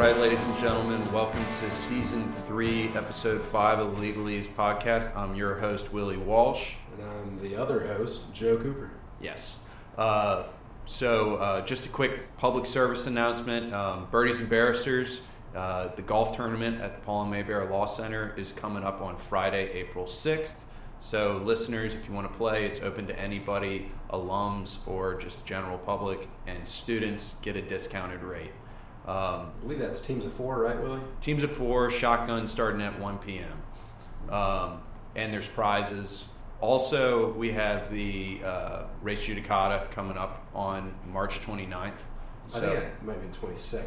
right, ladies and gentlemen, welcome to season three, episode five of the Legalese podcast. I'm your host, Willie Walsh. And I'm the other host, Joe Cooper. Yes. Uh, so, uh, just a quick public service announcement um, Birdies and Barristers, uh, the golf tournament at the Paul M. Hebert Law Center is coming up on Friday, April 6th. So, listeners, if you want to play, it's open to anybody, alums or just general public, and students get a discounted rate. Um, I believe that's teams of four, right, Willie? Teams of four, shotgun starting at 1 p.m. Um, and there's prizes. Also, we have the uh, race judicata coming up on March 29th. So, I think it might be 22nd.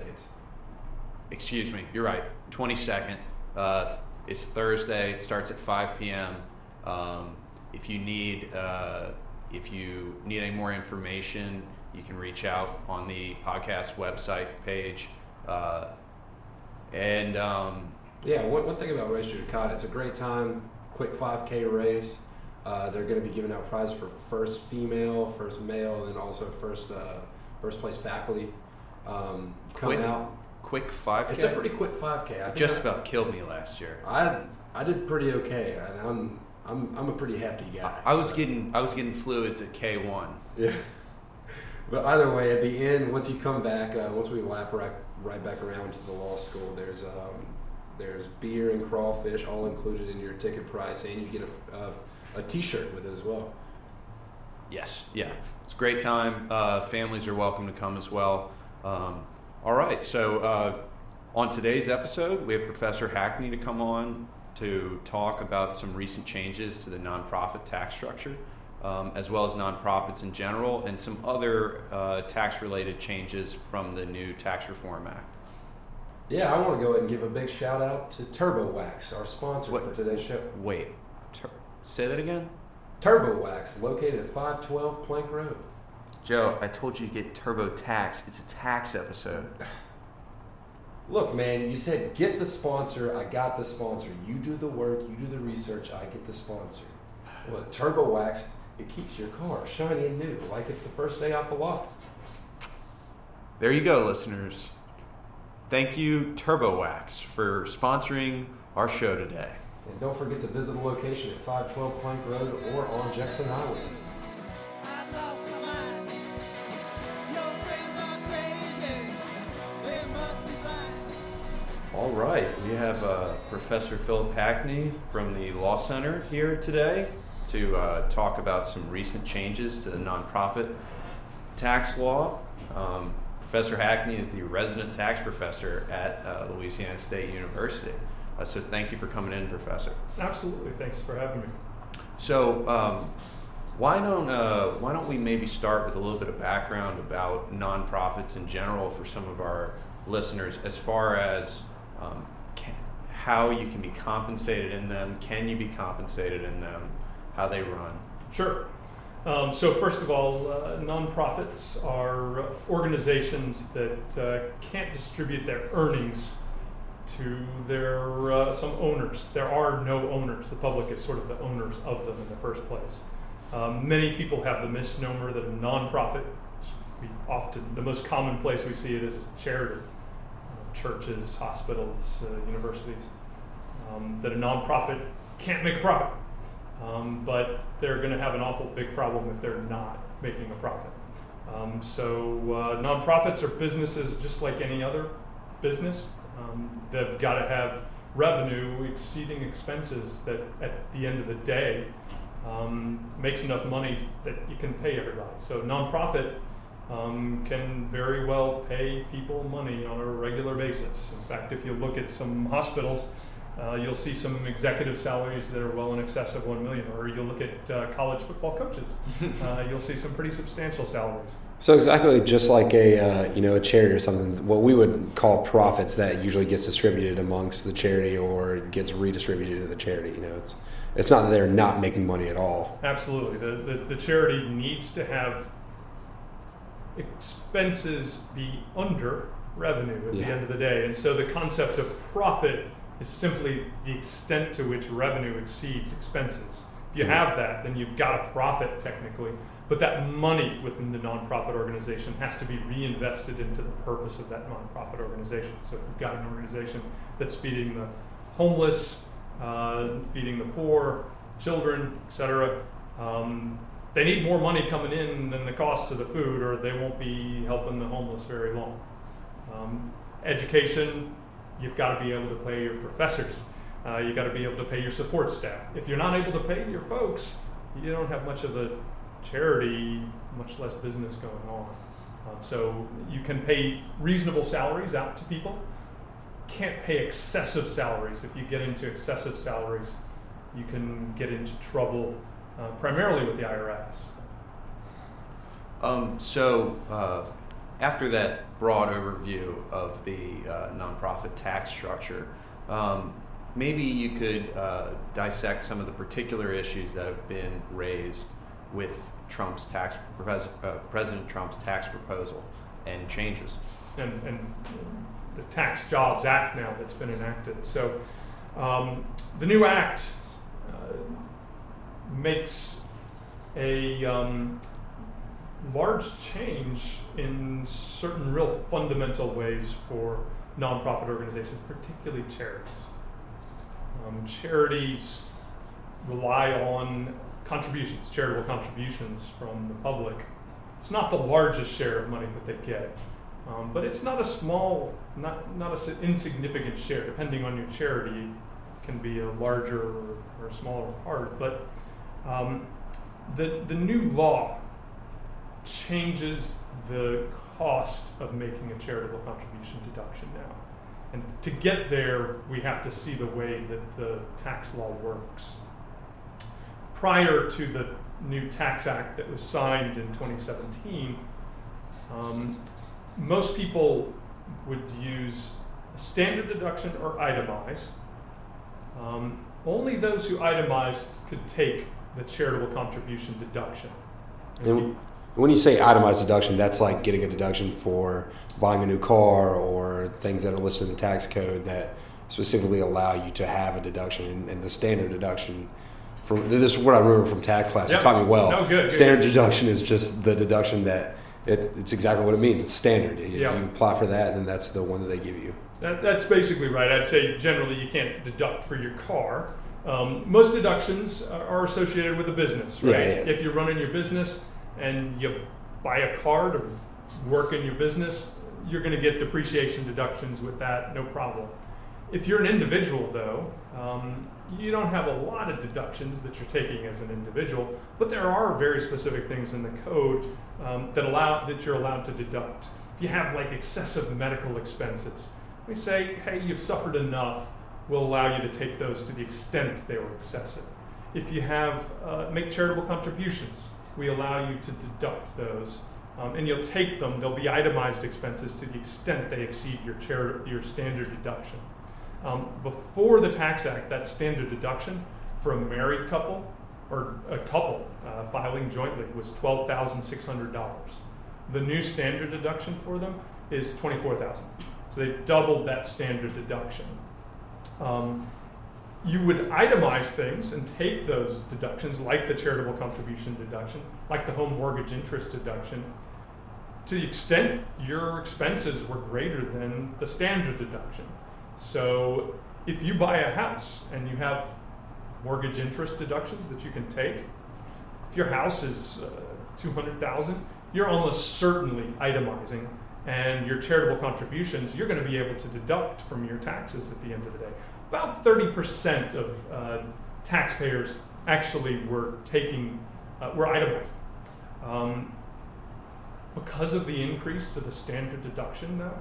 Excuse me, you're right. 22nd. Uh, it's Thursday. It starts at 5 p.m. Um, if you need uh, if you need any more information, you can reach out on the podcast website page. Uh, and um, yeah, one, one thing about Race Judicata, it's a great time, quick 5K race. Uh, they're going to be giving out prizes for first female, first male, and also first uh, first place faculty. Um, quick, out. Quick 5K? It's a pretty quick 5K. I just I, about killed me last year. I I did pretty okay, and I'm I'm I'm a pretty hefty guy. I, I was so. getting I was getting fluids at K1. Yeah. But either way, at the end, once you come back, uh, once we lap right, right back around to the law school, there's um, there's beer and crawfish all included in your ticket price, and you get a, a, a T-shirt with it as well. Yes, yeah, it's a great time. Uh, families are welcome to come as well. Um, all right, so uh, on today's episode, we have Professor Hackney to come on to talk about some recent changes to the nonprofit tax structure, um, as well as nonprofits in general, and some other uh, tax related changes from the new Tax Reform Act. Yeah, I want to go ahead and give a big shout out to Turbo Wax, our sponsor what? for today's show. Wait, tur- say that again? Turbo Wax, located at 512 Plank Road. Joe, I told you to get Turbo Tax. It's a tax episode. Look, man, you said get the sponsor. I got the sponsor. You do the work, you do the research, I get the sponsor. Well, Turbo Wax, it keeps your car shiny and new, like it's the first day off the lot. There you go, listeners. Thank you, Turbo Wax, for sponsoring our show today. And don't forget to visit the location at 512 Plank Road or on Jackson Highway. All right, we have uh, Professor Philip Hackney from the Law Center here today to uh, talk about some recent changes to the nonprofit tax law. Um, professor Hackney is the resident tax professor at uh, Louisiana State University. Uh, so thank you for coming in, Professor. Absolutely, thanks for having me. So um, why don't uh, why don't we maybe start with a little bit of background about nonprofits in general for some of our listeners, as far as um, can, how you can be compensated in them, can you be compensated in them, how they run? Sure. Um, so, first of all, uh, nonprofits are organizations that uh, can't distribute their earnings to their uh, some owners. There are no owners. The public is sort of the owners of them in the first place. Um, many people have the misnomer that a nonprofit, we often the most common place we see it is charity churches, hospitals, uh, universities, um, that a nonprofit can't make a profit. Um, but they're going to have an awful big problem if they're not making a profit. Um, so uh, nonprofits are businesses just like any other business. Um, they've got to have revenue exceeding expenses that at the end of the day um, makes enough money that you can pay everybody. So nonprofit um, can very well pay people money on a regular basis. In fact, if you look at some hospitals, uh, you'll see some executive salaries that are well in excess of one million. Or you'll look at uh, college football coaches, uh, you'll see some pretty substantial salaries. So exactly, just like a uh, you know a charity or something, what we would call profits that usually gets distributed amongst the charity or gets redistributed to the charity. You know, it's it's not that they're not making money at all. Absolutely, the the, the charity needs to have expenses be under revenue at yeah. the end of the day. And so the concept of profit is simply the extent to which revenue exceeds expenses. If you have that, then you've got a profit technically. But that money within the nonprofit organization has to be reinvested into the purpose of that nonprofit organization. So if you've got an organization that's feeding the homeless, uh, feeding the poor, children, etc., um, they need more money coming in than the cost of the food, or they won't be helping the homeless very long. Um, education, you've got to be able to pay your professors. Uh, you've got to be able to pay your support staff. If you're not able to pay your folks, you don't have much of a charity, much less business going on. Um, so you can pay reasonable salaries out to people. Can't pay excessive salaries. If you get into excessive salaries, you can get into trouble, uh, primarily with the IRS. Um, so, uh, after that broad overview of the uh, nonprofit tax structure, um, maybe you could uh, dissect some of the particular issues that have been raised with Trump's tax, uh, President Trump's tax proposal and changes. And, and, the Tax Jobs Act now that's been enacted. So um, the new act uh, makes a um, large change in certain real fundamental ways for nonprofit organizations, particularly charities. Um, charities rely on contributions, charitable contributions from the public. It's not the largest share of money that they get, um, but it's not a small, not not an insignificant share. Depending on your charity, can be a larger or, or smaller part. But um, the the new law changes the cost of making a charitable contribution deduction now. And to get there, we have to see the way that the tax law works prior to the new tax act that was signed in 2017, um, most people would use a standard deduction or itemize. Um, only those who itemized could take the charitable contribution deduction. And when you say itemized deduction, that's like getting a deduction for buying a new car or things that are listed in the tax code that specifically allow you to have a deduction. And, and the standard deduction from this is what I remember from tax class. Yep. You taught me well. No, good, standard good. deduction is just the deduction that it, it's exactly what it means. It's standard. You, yep. you apply for that, and that's the one that they give you. That, that's basically right. I'd say generally you can't deduct for your car. Um, most deductions are associated with a business, right? Yeah, yeah. If you're running your business and you buy a car to work in your business, you're going to get depreciation deductions with that, no problem. If you're an individual, though, um, you don't have a lot of deductions that you're taking as an individual, but there are very specific things in the code um, that allow that you're allowed to deduct. If you have like excessive medical expenses, we say, hey, you've suffered enough. We'll allow you to take those to the extent they were excessive. If you have uh, make charitable contributions, we allow you to deduct those, um, and you'll take them. They'll be itemized expenses to the extent they exceed your chari- your standard deduction. Um, before the Tax Act, that standard deduction for a married couple or a couple uh, filing jointly was $12,600. The new standard deduction for them is 24000 So they doubled that standard deduction. Um, you would itemize things and take those deductions, like the charitable contribution deduction, like the home mortgage interest deduction, to the extent your expenses were greater than the standard deduction. So if you buy a house and you have mortgage interest deductions that you can take, if your house is uh, 200,000, you're almost certainly itemizing and your charitable contributions, you're going to be able to deduct from your taxes at the end of the day. About 30% of uh, taxpayers actually were taking, uh, were itemizing. Um, because of the increase to the standard deduction now,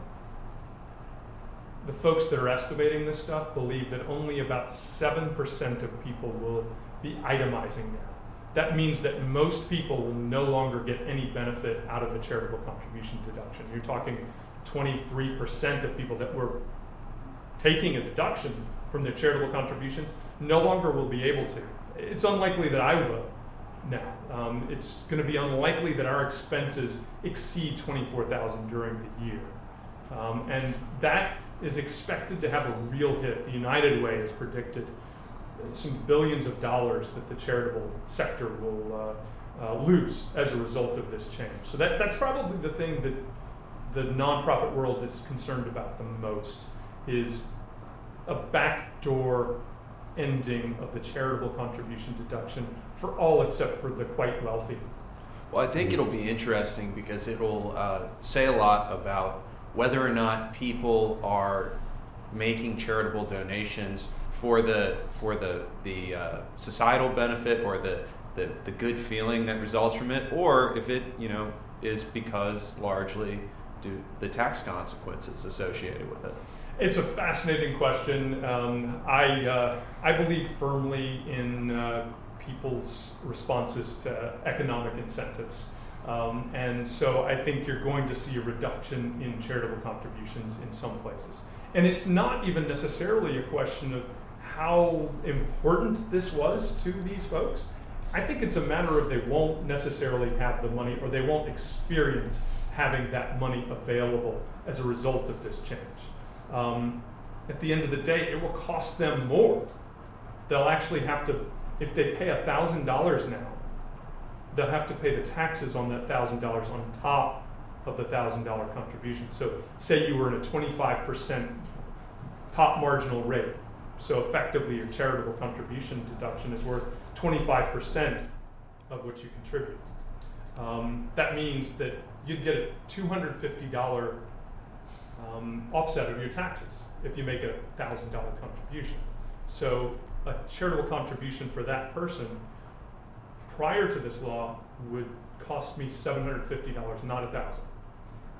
the folks that are estimating this stuff believe that only about 7% of people will be itemizing now. That means that most people will no longer get any benefit out of the charitable contribution deduction. You're talking 23% of people that were taking a deduction from their charitable contributions no longer will be able to. It's unlikely that I will now. Um, it's going to be unlikely that our expenses exceed 24,000 during the year. Um, and that is expected to have a real hit. The United Way is predicted some billions of dollars that the charitable sector will uh, uh, lose as a result of this change. So that, that's probably the thing that the nonprofit world is concerned about the most is a backdoor ending of the charitable contribution deduction for all except for the quite wealthy. Well, I think it'll be interesting because it'll uh, say a lot about whether or not people are making charitable donations for the for the the uh, societal benefit or the, the the good feeling that results from it, or if it you know is because largely due the tax consequences associated with it. It's a fascinating question. Um, I uh, I believe firmly in uh, people's responses to economic incentives. Um, and so I think you're going to see a reduction in charitable contributions in some places. And it's not even necessarily a question of how important this was to these folks. I think it's a matter of they won't necessarily have the money or they won't experience having that money available as a result of this change. Um, at the end of the day, it will cost them more. They'll actually have to, if they pay $1,000 now, they'll have to pay the taxes on that $1,000 on top of the $1,000 contribution. So, say you were in a 25% top marginal rate. So, effectively, your charitable contribution deduction is worth 25% of what you contribute. Um, that means that you'd get a $250 um, offset of your taxes if you make a $1,000 contribution. So, a charitable contribution for that person prior to this law would cost me $750, not a 1000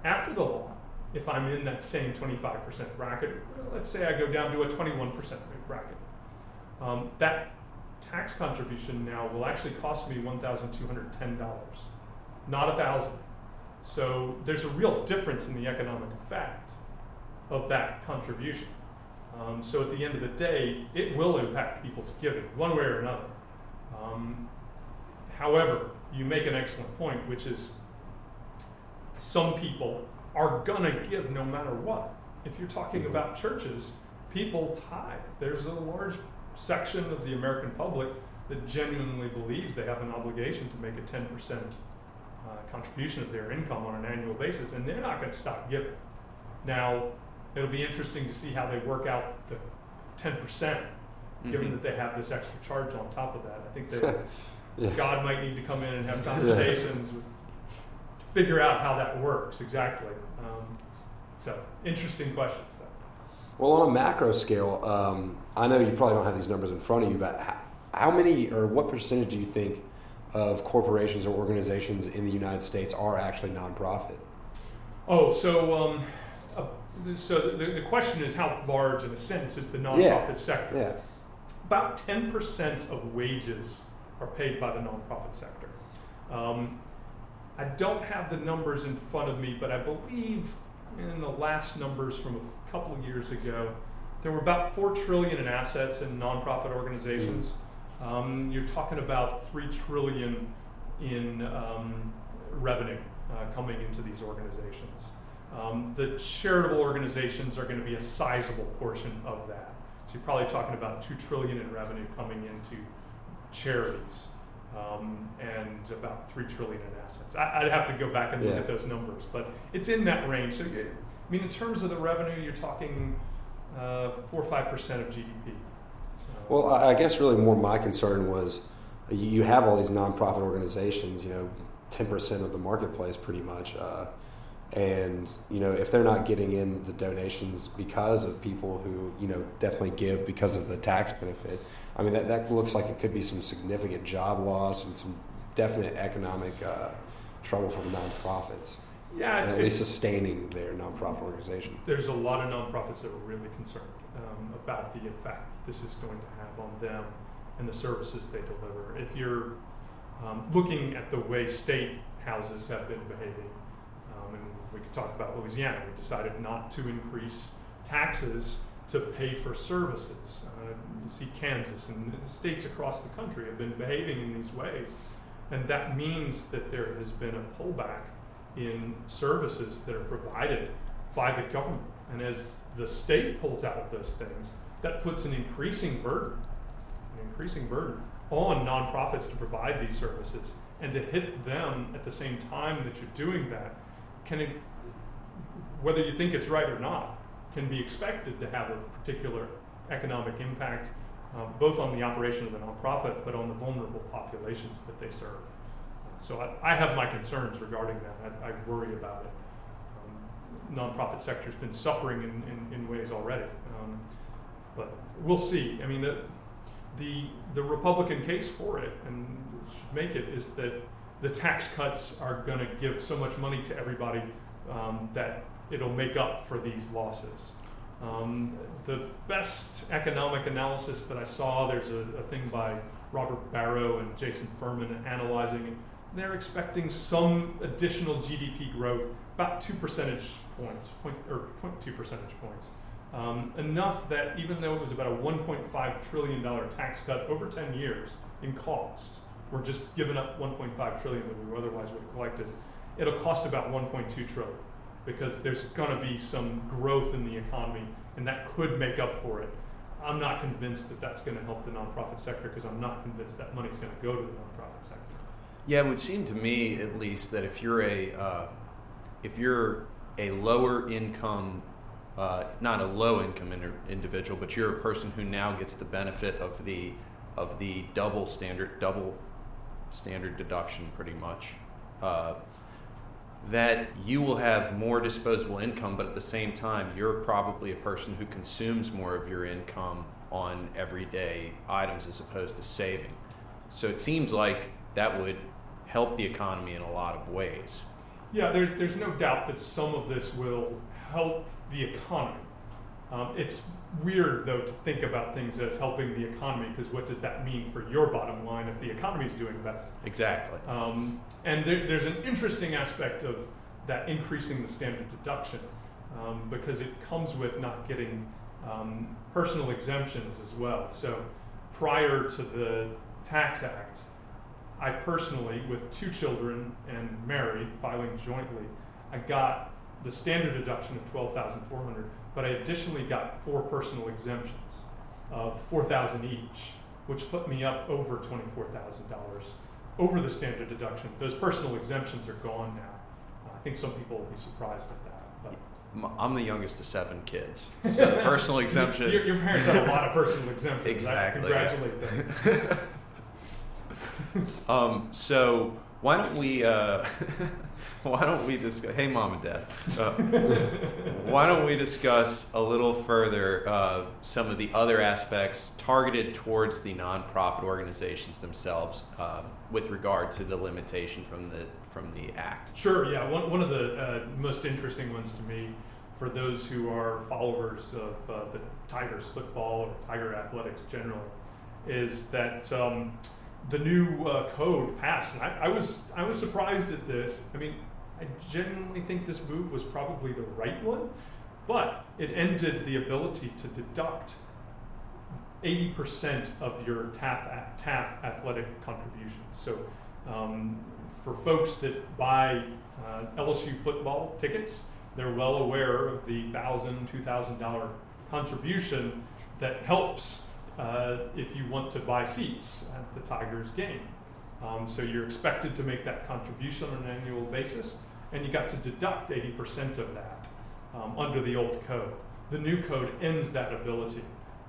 After the law, if I'm in that same 25% bracket, let's say I go down to a 21% bracket, um, that tax contribution now will actually cost me $1,210, not a 1000 So there's a real difference in the economic effect of that contribution. Um, so at the end of the day, it will impact people's giving, one way or another. Um, However, you make an excellent point, which is some people are going to give no matter what. If you're talking mm-hmm. about churches, people tithe. There's a large section of the American public that genuinely believes they have an obligation to make a 10% uh, contribution of their income on an annual basis, and they're not going to stop giving. Now, it'll be interesting to see how they work out the 10%, mm-hmm. given that they have this extra charge on top of that. I think they yeah. God might need to come in and have conversations yeah. to figure out how that works exactly. Um, so, interesting questions. Though. Well, on a macro scale, um, I know you probably don't have these numbers in front of you, but how, how many or what percentage do you think of corporations or organizations in the United States are actually nonprofit? Oh, so um, uh, so the, the question is how large, in a sense, is the nonprofit yeah. sector? Yeah. About ten percent of wages are paid by the nonprofit sector. Um, I don't have the numbers in front of me, but I believe in the last numbers from a couple of years ago, there were about four trillion in assets in nonprofit organizations. Um, you're talking about three trillion in um, revenue uh, coming into these organizations. Um, the charitable organizations are going to be a sizable portion of that. So you're probably talking about two trillion in revenue coming into charities um, and about three trillion in assets. I, would have to go back and look yeah. at those numbers, but it's in that range. So, I mean, in terms of the revenue, you're talking uh, four or five percent of GDP. Well, I guess really more my concern was you have all these nonprofit organizations. You know, ten percent of the marketplace, pretty much. Uh, and you know if they're not getting in the donations because of people who you know definitely give because of the tax benefit I mean, that, that looks like it could be some significant job loss and some definite economic uh, trouble for the nonprofits. Yeah, at least sustaining their nonprofit organization. There's a lot of nonprofits that are really concerned um, about the effect this is going to have on them and the services they deliver. If you're um, looking at the way state houses have been behaving, um, and we could talk about Louisiana, we decided not to increase taxes to pay for services. Uh, you see Kansas and states across the country have been behaving in these ways. And that means that there has been a pullback in services that are provided by the government. And as the state pulls out of those things, that puts an increasing burden an increasing burden on nonprofits to provide these services and to hit them at the same time that you're doing that. Can it, whether you think it's right or not can be expected to have a particular economic impact uh, both on the operation of the nonprofit but on the vulnerable populations that they serve. So I, I have my concerns regarding that. I, I worry about it nonprofit sector has been suffering in, in, in ways already um, but we'll see I mean the the the Republican case for it and should make it is that the tax cuts are going to give so much money to everybody um, that it'll make up for these losses. Um, the best economic analysis that I saw, there's a, a, thing by Robert Barro and Jason Furman analyzing it. They're expecting some additional GDP growth, about two percentage points, point, or 0.2 percentage points. Um, enough that even though it was about a $1.5 trillion tax cut over 10 years in costs, we're just giving up 1.5 trillion that we otherwise would have collected. It'll cost about 1.2 trillion because there's going to be some growth in the economy, and that could make up for it. I'm not convinced that that's going to help the nonprofit sector because I'm not convinced that money's going to go to the nonprofit sector. Yeah, it would seem to me, at least, that if you're a uh, if you're a lower income uh, not a low income individual, but you're a person who now gets the benefit of the of the double standard double standard deduction, pretty much. Uh, that you will have more disposable income, but at the same time, you're probably a person who consumes more of your income on everyday items as opposed to saving. So it seems like that would help the economy in a lot of ways. Yeah, there's, there's no doubt that some of this will help the economy. Um, it's weird, though, to think about things as helping the economy because what does that mean for your bottom line if the economy is doing better? Exactly. Um, and there, there's an interesting aspect of that increasing the standard deduction um, because it comes with not getting um, personal exemptions as well. So prior to the Tax Act, I personally, with two children and married, filing jointly, I got the standard deduction of 12,400, but I additionally got four personal exemptions of 4,000 each, which put me up over $24,000 over the standard deduction. Those personal exemptions are gone now. I think some people will be surprised at that. But. I'm the youngest of seven kids, so personal exemption. your, your, parents have a lot of personal exemptions. Exactly. I congratulate them. um, so why don't we? Uh, why don't we discuss? Hey, mom and dad. Uh, why don't we discuss a little further uh, some of the other aspects targeted towards the nonprofit organizations themselves uh, with regard to the limitation from the from the act? Sure. Yeah. One one of the uh, most interesting ones to me, for those who are followers of uh, the Tigers football or Tiger athletics generally, is that. Um, the new uh, code passed, and I, I, was I was surprised at this. I mean, I genuinely think this move was probably the right one, but it ended the ability to deduct 80% of your TAF, TAF athletic contributions. So, um, for folks that buy uh, LSU football tickets, they're well aware of the $1,000, $2,000 contribution that helps uh, if you want to buy seats at the Tigers game. Um, so you're expected to make that contribution on an annual basis, and you got to deduct 80% of that um, under the old code. The new code ends that ability.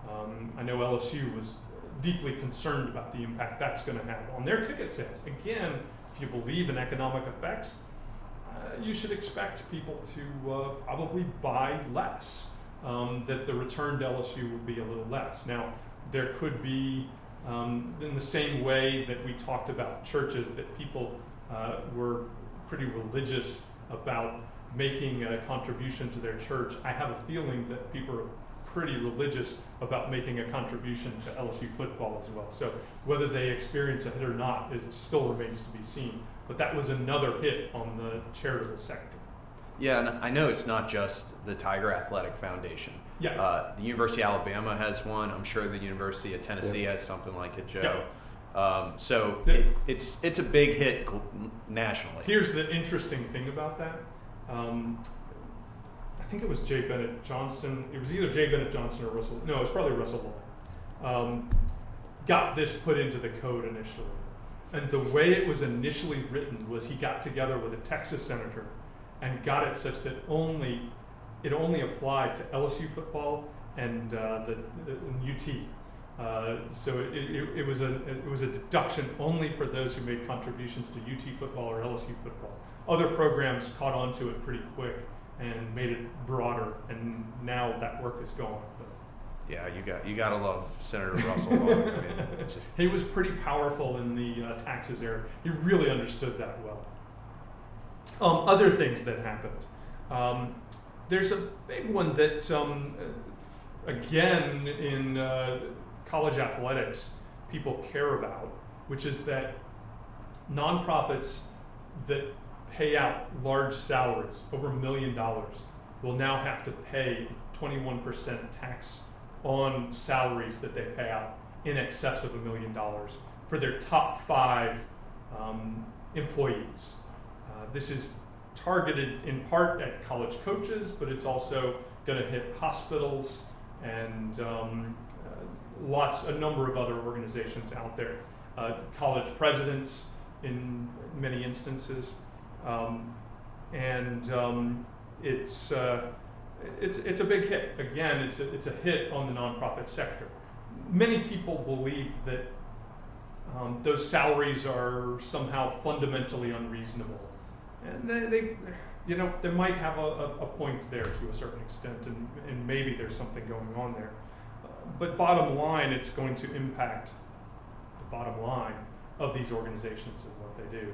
Um, I know LSU was deeply concerned about the impact that's going to have on their ticket sales. Again, if you believe in economic effects, uh, you should expect people to uh, probably buy less. Um, that the return to LSU would be a little less. Now, there could be, um, in the same way that we talked about churches, that people uh, were pretty religious about making a contribution to their church. I have a feeling that people are pretty religious about making a contribution to LSU football as well. So whether they experience a hit or not is still remains to be seen. But that was another hit on the charitable sector. Yeah, and I know it's not just the Tiger Athletic Foundation. Yeah. Uh, the University of Alabama has one. I'm sure the University of Tennessee yeah. has something like it, Joe. Yeah. Um, so the, it, it's it's a big hit nationally. Here's the interesting thing about that. Um, I think it was J. Bennett Johnston. It was either J. Bennett Johnston or Russell. No, it was probably Russell Long. Um, got this put into the code initially. And the way it was initially written was he got together with a Texas senator and got it such that only it only applied to LSU football and uh, the, the UT. Uh, so it, it, it, was a it was a deduction only for those who made contributions to UT football or LSU football. Other programs caught on to it pretty quick and made it broader, and now that work is gone. Yeah, you got you gotta love Senator Russell. I mean, just he was pretty powerful in the uh, taxes era. He really understood that well. Um, other things that happened. Um, there's a big one that, um, again, in uh, college athletics, people care about, which is that nonprofits that pay out large salaries, over a million dollars, will now have to pay 21% tax on salaries that they pay out in excess of a million dollars for their top five um, employees. Uh, this is targeted in part at college coaches, but it's also going to hit hospitals and um, uh, lots, a number of other organizations out there. Uh, college presidents, in many instances, um, and um, it's uh, it's, it's a big hit. Again, it's a, it's a hit on the nonprofit sector. Many people believe that um, those salaries are somehow fundamentally unreasonable. And they, they you know, they might have a, a, point there to a certain extent, and, and maybe there's something going on there. Uh, but bottom line, it's going to impact the bottom line of these organizations and what they do.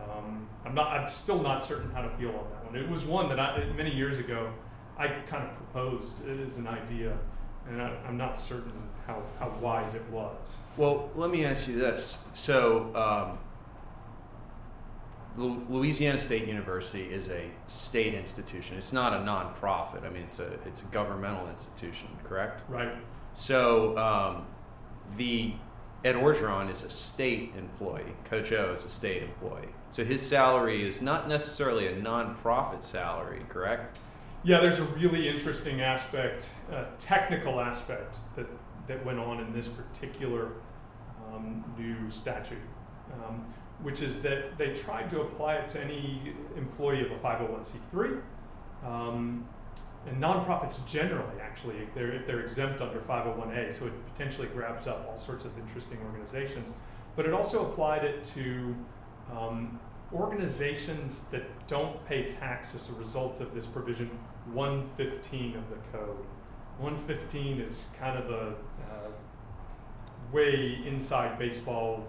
Um, I'm not. I'm still not certain how to feel on that one. It was one that I, many years ago I kind of proposed as an idea, and I, am not certain how, how wise it was. Well, let me ask you this. So, um, Louisiana State University is a state institution. It's not a nonprofit. I mean, it's a it's a governmental institution, correct? Right. So, um, the Ed Orgeron is a state employee. Coach O is a state employee. So his salary is not necessarily a nonprofit salary, correct? Yeah, there's a really interesting aspect, uh, technical aspect that, that went on in this particular um, new statute, um, which is that they tried to apply it to any employee of a 501c3. Um, and nonprofits generally, actually, if they're, if they're exempt under 501a, so it potentially grabs up all sorts of interesting organizations. But it also applied it to um, organizations that don't pay tax as a result of this provision 115 of the code. 115 is kind of a uh, way inside baseball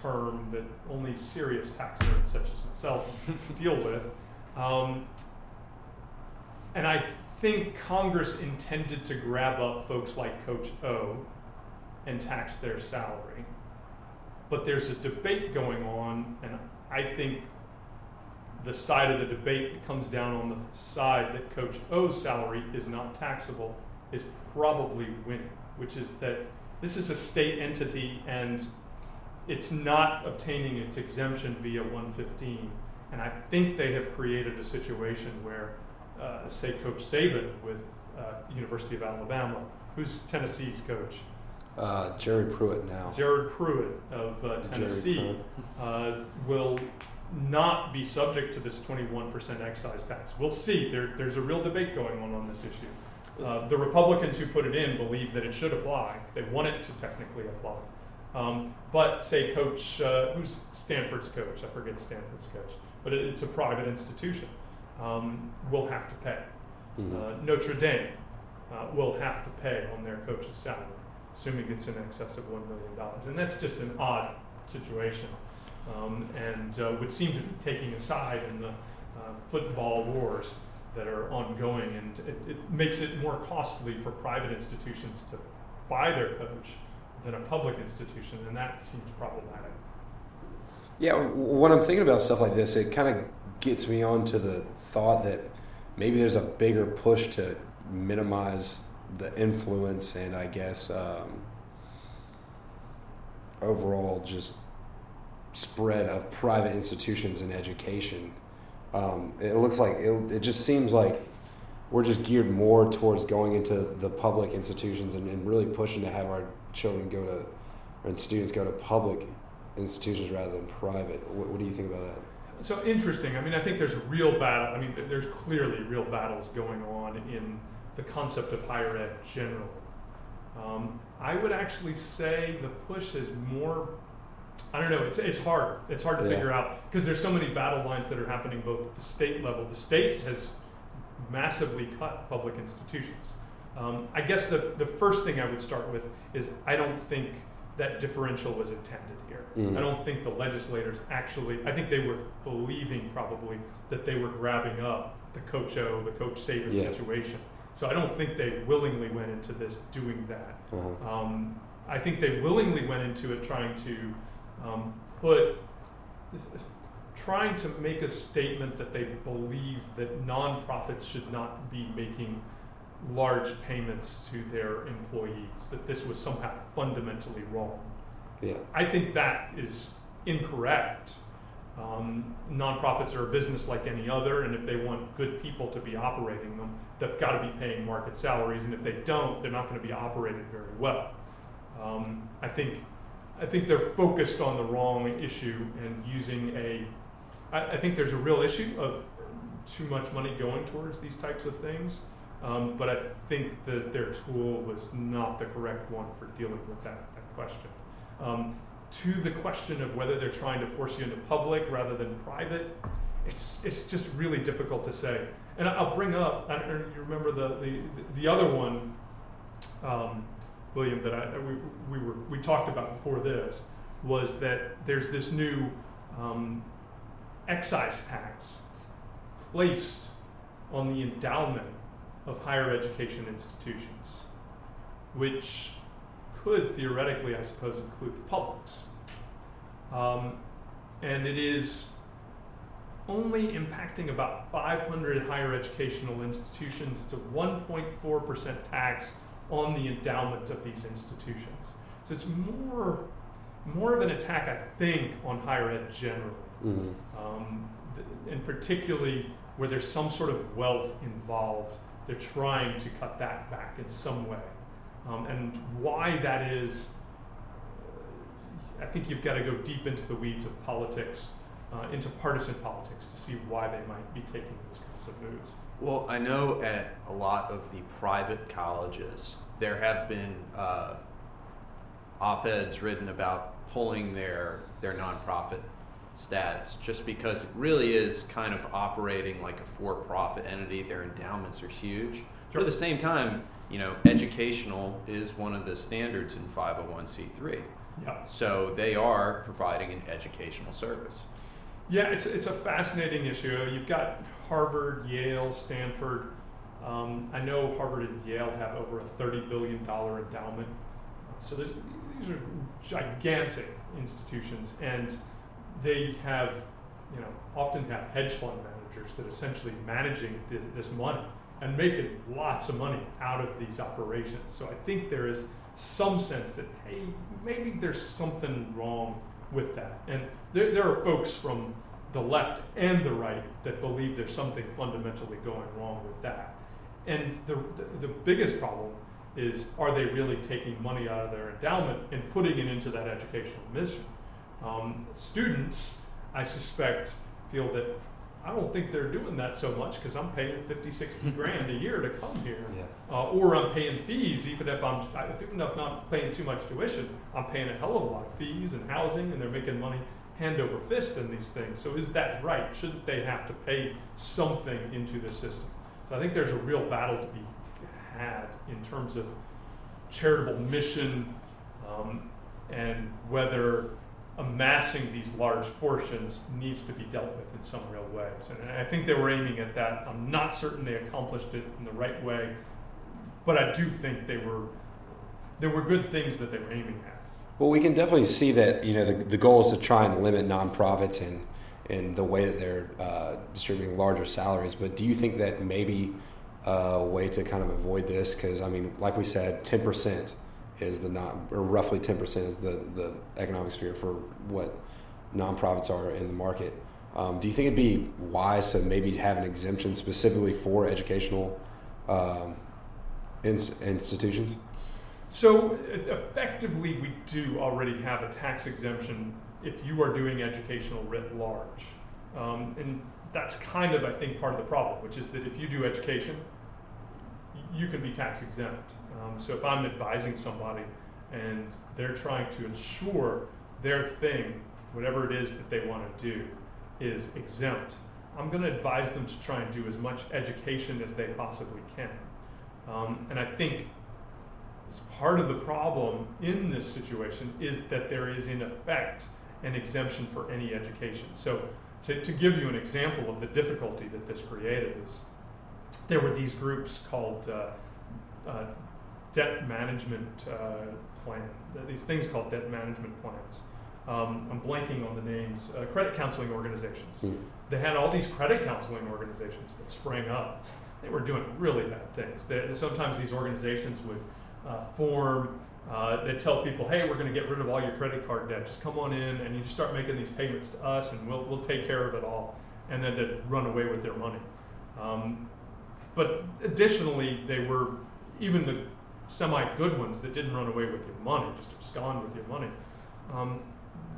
term that only serious tax nerds such as myself deal with. Um, and I think Congress intended to grab up folks like Coach O and tax their salary. But there's a debate going on, and I think the side of the debate that comes down on the side that Coach O's salary is not taxable is probably winning, which is that this is a state entity and it's not obtaining its exemption via 115. And I think they have created a situation where, uh, say, Coach Saban with uh, University of Alabama, who's Tennessee's coach? Uh, Jerry Pruitt now. Jared Pruitt of uh, Tennessee uh, will not be subject to this 21% excise tax. We'll see. There, there's a real debate going on on this issue. Uh, the Republicans who put it in believe that it should apply. They want it to technically apply. Um, but say coach, uh, who's Stanford's coach? I forget Stanford's coach, but it, it's a private institution. Um, will have to pay. Mm-hmm. Uh, Notre Dame uh, will have to pay on their coach's salary, assuming it's in excess of one million dollars, and that's just an odd situation um, and uh, would seem to be taking a side in the uh, football wars that are ongoing, and it, it, makes it more costly for private institutions to buy their coach than a public institution, and that seems problematic. Yeah, when I'm thinking about stuff like this, it kind of gets me onto the thought that maybe there's a bigger push to minimize the influence and I guess um, overall just spread of private institutions in education. Um, it looks like it, it just seems like we're just geared more towards going into the public institutions and, and really pushing to have our children go to and students go to public institutions rather than private. What, what do you think about that? So interesting. I mean, I think there's a real battle. I mean, there's clearly real battles going on in the concept of higher ed generally. Um, I would actually say the push is more. I don't know. It's, it's hard. It's hard to Yeah. figure out because there's so many battle lines that are happening both at the state level. The state has massively cut public institutions. Um, I guess the, the first thing I would start with is I don't think that differential was intended here. Mhm. I don't think the legislators actually, I think they were believing probably that they were grabbing up the Coach O, the Coach Saban Yeah. situation. So I don't think they willingly went into this doing that. Uh-huh. Um, I think they willingly went into it trying to um, put, trying to make a statement that they believe that nonprofits should not be making large payments to their employees, that this was somehow fundamentally wrong. Yeah. I think that is incorrect. Um, nonprofits are a business like any other, and if they want good people to be operating them, they've got to be paying market salaries, and if they don't, they're not going to be operated very well. Um, I think, I think they're focused on the wrong issue and using a. I, I think there's a real issue of too much money going towards these types of things, um, but I think that their tool was not the correct one for dealing with that, that question. Um, to the question of whether they're trying to force you into public rather than private, it's it's just really difficult to say. And I'll bring up. I know you remember the the, the other one, um, William, that I we, we were we talked about before this was that there's this new um, excise tax placed on the endowment of higher education institutions, which could theoretically, I suppose, include the publics. Um, and it is only impacting about 500 higher educational institutions. It's a 1.4% tax on the endowment of these institutions. So it's more, more of an attack, I think, on higher ed generally hmm um, th- and particularly where there's some sort of wealth involved, they're trying to cut that back in some way. Um, and why that is, I think you've got to go deep into the weeds of politics, uh, into partisan politics, to see why they might be taking those kinds of moves. Well, I know at a lot of the private colleges, there have been uh, op-eds written about pulling their their nonprofit status, just because it really is kind of operating like a for-profit entity. Their endowments are huge, but at the same time, you know, educational is one of the standards in 501c3. Yeah. So they are providing an educational service. Yeah, it's, it's a fascinating issue. You've got Harvard, Yale, Stanford. Um, I know Harvard and Yale have over a $30 billion endowment. So these are gigantic institutions, and they have, you know, often have hedge fund managers that are essentially managing this, this money and making lots of money out of these operations. So I think there is some sense that hey, maybe there's something wrong with that. And there, there are folks from the left and the right that believe there's something fundamentally going wrong with that. And the, the, the biggest problem is are they really taking money out of their endowment and putting it into that educational mission? Um, students, I suspect, feel that I don't think they're doing that so much because I'm paying 50, 60 grand a year to come here. Yeah. Uh, or I'm paying fees, even if I'm even if not paying too much tuition, I'm paying a hell of a lot of fees and housing, and they're making money hand over fist in these things. So is that right? Shouldn't they have to pay something into the system? So I think there's a real battle to be had in terms of charitable mission um, and whether amassing these large portions needs to be dealt with in some real ways. And I think they were aiming at that. I'm not certain they accomplished it in the right way, but I do think they were there were good things that they were aiming at. Well, we can definitely see that you know the, the goal is to try and limit nonprofits and in the way that they're uh, distributing larger salaries. But do you think that maybe a way to kind of avoid this? Because I mean, like we said, ten percent is the not or roughly ten percent is the the economic sphere for what nonprofits are in the market. Um, do you think it'd be wise to maybe have an exemption specifically for educational um, ins- institutions? So effectively, we do already have a tax exemption if you are doing educational writ large. Um, and that's kind of, I think, part of the problem, which is that if you do education, you can be tax exempt. Um, so if I'm advising somebody and they're trying to ensure their thing, whatever it is that they want to do, is exempt, I'm going to advise them to try and do as much education as they possibly can. Um, and I think it's part of the problem in this situation is that there is, in effect, an exemption for any education. So, to, to give you an example of the difficulty that this created, is there were these groups called uh, uh, debt management uh, plan, these things called debt management plans. Um, I'm blanking on the names, uh, credit counseling organizations. Mm. They had all these credit counseling organizations that sprang up. They were doing really bad things. They, sometimes these organizations would uh, form. Uh, they tell people, hey, we're going to get rid of all your credit card debt. Just come on in and you just start making these payments to us and we'll, we'll take care of it all. And then they'd run away with their money. Um, but additionally, they were, even the semi good ones that didn't run away with your money, just abscond with your money, um,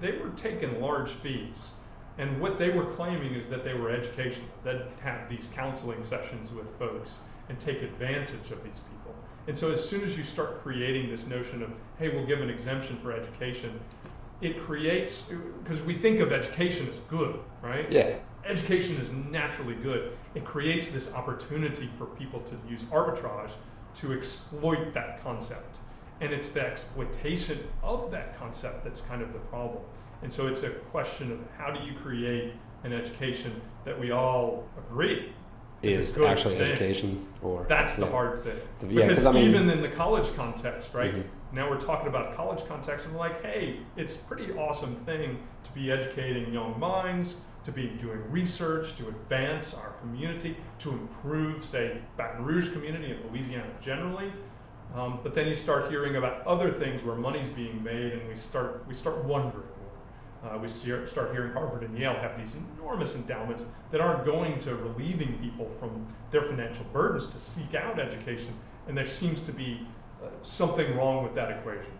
they were taking large fees. And what they were claiming is that they were educational, that have these counseling sessions with folks and take advantage of these people. And so as soon as you start creating this notion of, hey, we'll give an exemption for education, it creates, because we think of education as good, right? Yeah. Education is naturally good. It creates this opportunity for people to use arbitrage to exploit that concept. And it's the exploitation of that concept that's kind of the problem. And so it's a question of how do you create an education that we all agree is actually thing. education or that's the hard thing the, yeah, because I mean, even in the college context right mm-hmm. now we're talking about college context and we're like hey it's a pretty awesome thing to be educating young minds to be doing research to advance our community to improve say baton rouge community and louisiana generally. Um, but then you start hearing about other things where money's being made and we start we start wondering uh, we start hearing Harvard and Yale have these enormous endowments that aren't going to relieving people from their financial burdens to seek out education, and there seems to be uh, something wrong with that equation.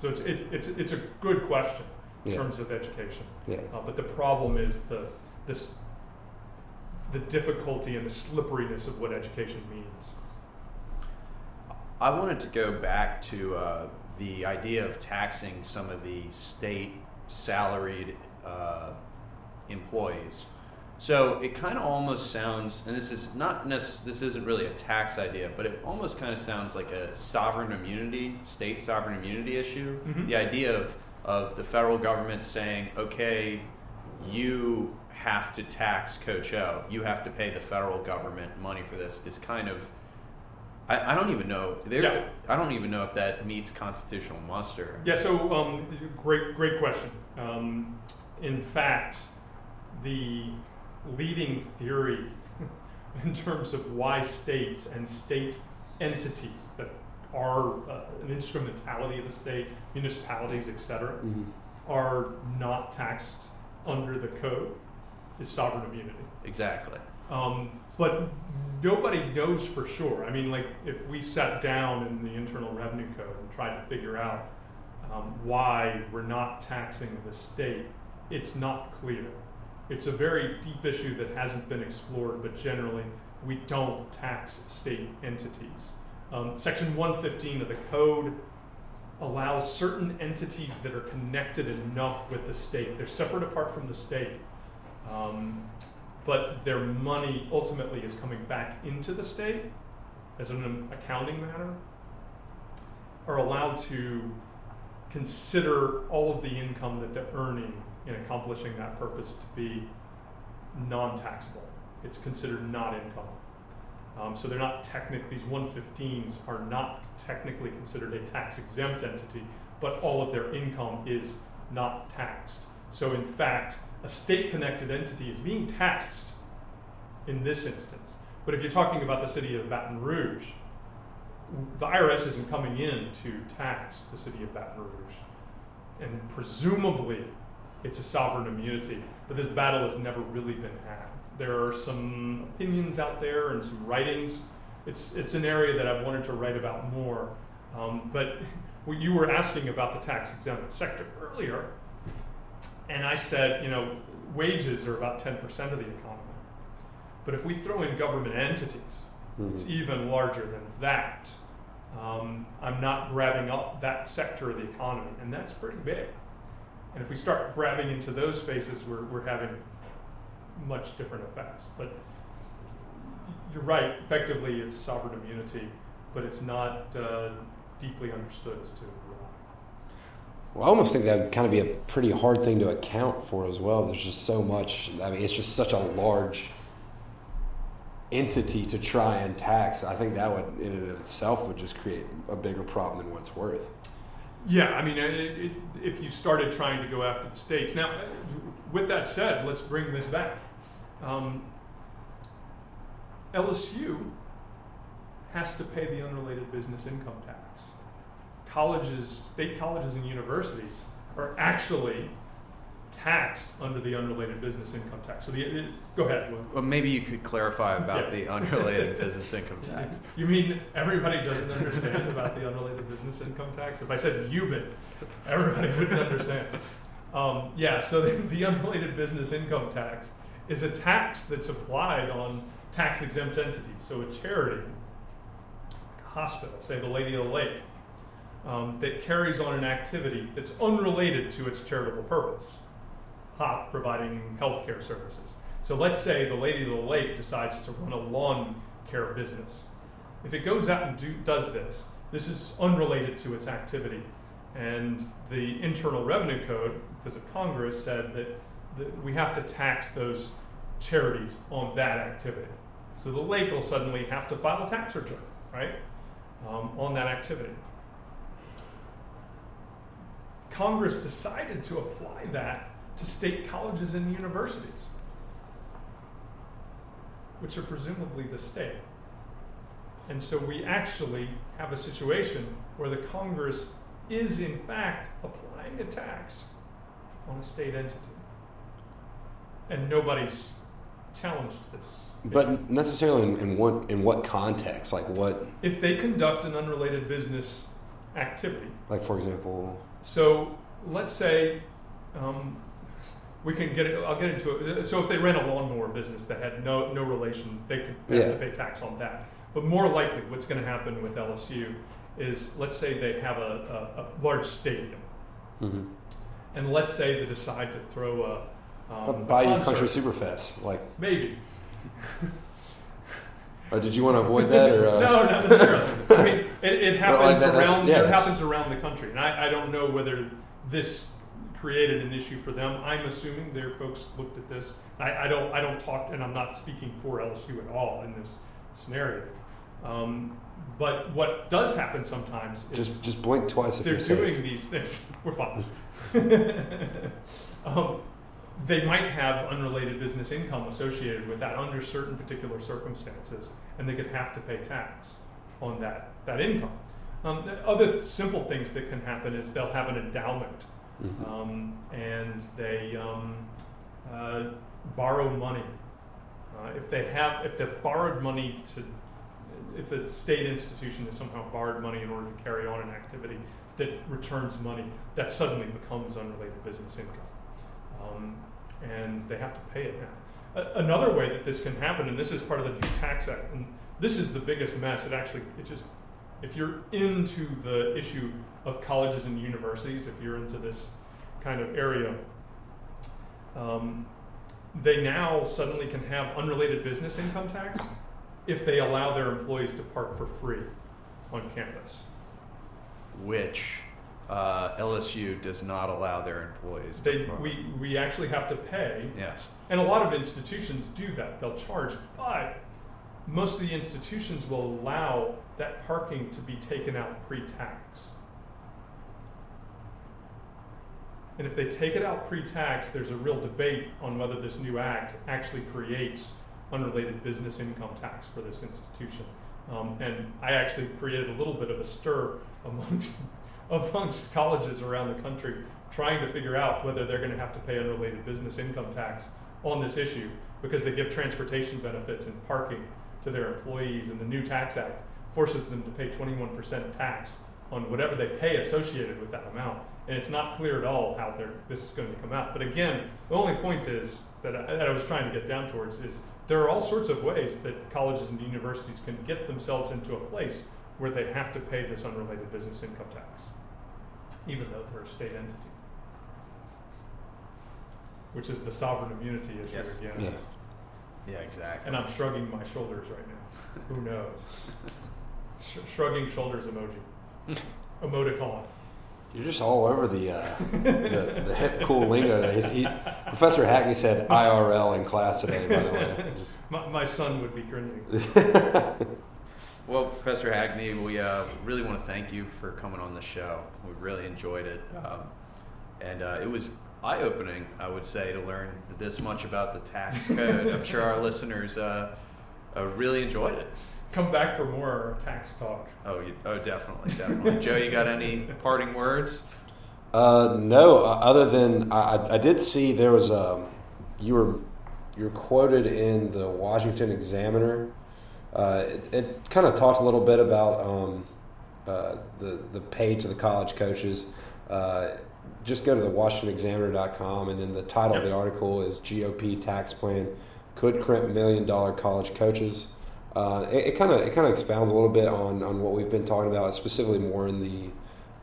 So it's, it, it's, it's a good question in yeah. terms of education. Yeah. Uh, but the problem is the, this, the difficulty and the slipperiness of what education means. I wanted to go back to uh, the idea of taxing some of the state salaried uh, employees. So it kind of almost sounds, and this is not this isn't really a tax idea, but it almost kind of sounds like a sovereign immunity, state sovereign immunity issue. Mm-hmm. The idea of of the federal government saying, okay, you have to tax Coach O, you have to pay the federal government money for this, is kind of I, I don't even know. Yeah. I don't even know if that meets constitutional muster. Yeah. So, um, great, great question. Um, in fact, the leading theory in terms of why states and state entities that are uh, an instrumentality of the state, municipalities, etc., mm-hmm. are not taxed under the code is sovereign immunity. Exactly. Um, but nobody knows for sure. I mean, like if we sat down in the Internal Revenue Code and tried to figure out um, why we're not taxing the state, it's not clear. It's a very deep issue that hasn't been explored, but generally we don't tax state entities. Um, Section 115 of the code allows certain entities that are connected enough with the state, they're separate apart from the state. Um, but their money ultimately is coming back into the state as an accounting matter, are allowed to consider all of the income that they're earning in accomplishing that purpose to be non taxable. It's considered not income. Um, so they're not technically, these 115s are not technically considered a tax exempt entity, but all of their income is not taxed. So in fact, a state connected entity is being taxed in this instance. But if you're talking about the city of Baton Rouge, the IRS isn't coming in to tax the city of Baton Rouge. And presumably, it's a sovereign immunity. But this battle has never really been had. There are some opinions out there and some writings. It's, it's an area that I've wanted to write about more. Um, but you were asking about the tax exempt sector earlier, and I said, you know, wages are about 10% of the economy. But if we throw in government entities, mm-hmm. it's even larger than that. Um, I'm not grabbing up that sector of the economy, and that's pretty big. And if we start grabbing into those spaces, we're, we're having much different effects. But you're right, effectively, it's sovereign immunity, but it's not uh, deeply understood as to well, I almost think that would kind of be a pretty hard thing to account for as well. There's just so much. I mean, it's just such a large entity to try and tax. I think that would, in and of itself, would just create a bigger problem than what's worth. Yeah, I mean, it, it, if you started trying to go after the states. Now, with that said, let's bring this back. Um, LSU has to pay the unrelated business income tax colleges, state colleges and universities are actually taxed under the unrelated business income tax. So the, it, go ahead. Well, maybe you could clarify about yeah. the unrelated business income tax. You mean everybody doesn't understand about the unrelated business income tax? If I said UBIT, everybody wouldn't understand. Um, yeah, so the, the unrelated business income tax is a tax that's applied on tax exempt entities. So a charity, a hospital, say the Lady of the Lake, um, that carries on an activity that's unrelated to its charitable purpose, HOP providing healthcare services. So let's say the Lady of the Lake decides to run a lawn care business. If it goes out and do, does this, this is unrelated to its activity. And the Internal Revenue Code, because of Congress, said that we have to tax those charities on that activity. So the lake will suddenly have to file a tax return, right, um, on that activity. Congress decided to apply that to state colleges and universities, which are presumably the state. And so we actually have a situation where the Congress is, in fact, applying a tax on a state entity. And nobody's challenged this. But necessarily in, in, what in what context? Like what? If they conduct an unrelated business activity. Like for example. So let's say um, we can get it. I'll get into it. So if they ran a lawnmower business that had no no relation, they could yeah. pay tax on that. But more likely, what's going to happen with LSU is let's say they have a, a, a large stadium, mm-hmm. and let's say they decide to throw a um, Bayou Country Superfest, like maybe. Or did you want to avoid that? Or, uh... no, not necessarily. I mean, it, it happens that, around. Yeah, it happens around the country, and I, I don't know whether this created an issue for them. I'm assuming their folks looked at this. I, I, don't I don't talk, and I'm not speaking for LSU at all in this scenario. Um, but what does happen sometimes is just just blink twice if they're you're doing safe. these things. We're fine. um, they might have unrelated business income associated with that under certain particular circumstances, and they could have to pay tax on that that income. Um, other simple things that can happen is they'll have an endowment, mm-hmm. um, and they um, uh, borrow money. Uh, if they have, if they've borrowed money to, if a state institution has somehow borrowed money in order to carry on an activity that returns money, that suddenly becomes unrelated business income, um, and they have to pay it now. A- another way that this can happen, and this is part of the new tax act, and this is the biggest mess. It actually, it just if you're into the issue of colleges and universities, if you're into this kind of area, um, they now suddenly can have unrelated business income tax if they allow their employees to park for free on campus. Which uh, LSU does not allow their employees. They, we, we actually have to pay. Yes. And a lot of institutions do that. They'll charge, but most of the institutions will allow that parking to be taken out pre-tax. And if they take it out pre-tax, there's a real debate on whether this new act actually creates unrelated business income tax for this institution. Um, and I actually created a little bit of a stir amongst, amongst colleges around the country trying to figure out whether they're going to have to pay unrelated business income tax on this issue because they give transportation benefits and parking to their employees, and the new tax act forces them to pay 21% tax on whatever they pay associated with that amount. And it's not clear at all how this is going to come out. But again, the only point is that I, that I was trying to get down towards is there are all sorts of ways that colleges and universities can get themselves into a place where they have to pay this unrelated business income tax, even though they're a state entity, which is the sovereign immunity issue Yes. again. Yeah. Yeah, exactly. And I'm shrugging my shoulders right now. Who knows? Sh- shrugging shoulders emoji. Emoticon. You're just all over the uh, the, the hip cool lingo. His, he, Professor Hackney said IRL in class today. By the way, My, my son would be grinning. Well, Professor Hackney, we uh, really want to thank you for coming on the show. We really enjoyed it. Um, and uh, it was eye opening, I would say, to learn this much about the tax code. I'm sure our listeners uh, uh, really enjoyed it. Come back for more tax talk. Oh, you, oh, definitely, definitely. Joe, you got any parting words? Uh, no, uh, other than I, I- I did see there was a you were you were quoted in the Washington Examiner. Uh, it, it kind of talked a little bit about um, uh, the the pay to the college coaches. Uh, just go to the WashingtonExaminer.com, and then the title of the article is "GOP Tax Plan Could Crimp Million Dollar College Coaches." Uh, it kind of it kind of expounds a little bit on on what we've been talking about, specifically more in the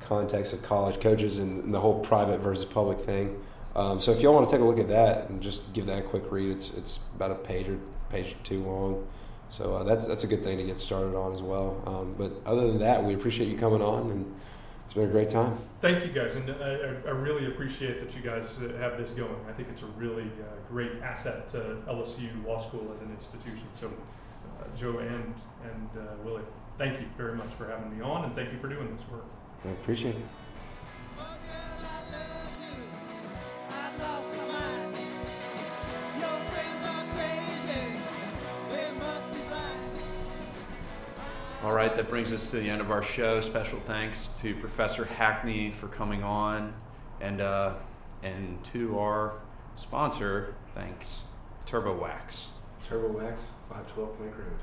context of college coaches and, and the whole private versus public thing. Um, so if y'all want to take a look at that and just give that a quick read, it's it's about a page or page or two long. So uh, that's that's a good thing to get started on as well. Um, but other than that, we appreciate you coming on, and it's been a great time. Thank you guys, and I, I- I really appreciate that you guys uh, have this going. I think it's a really uh, great asset to LSU Law School as an institution. So, uh, Joe and and uh, Willie, thank you very much for having me on, and thank you for doing this work. I appreciate it. All right, that brings us to the end of our show. Special thanks to Professor Hackney for coming on, and uh, and to our sponsor, thanks, Turbo Wax. Turbo Wax, 512 Plank Road.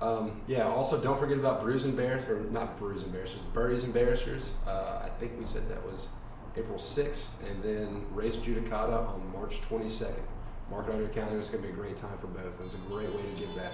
Um, yeah, also don't forget about Brews and Bears, or not Brews and Barristers, Birdies and Barristers. Uh, I think we said that was April 6th, and then Race Judicata on March 22nd. Mark it on your calendar. It's going to be a great time for both. It's a great way to give back.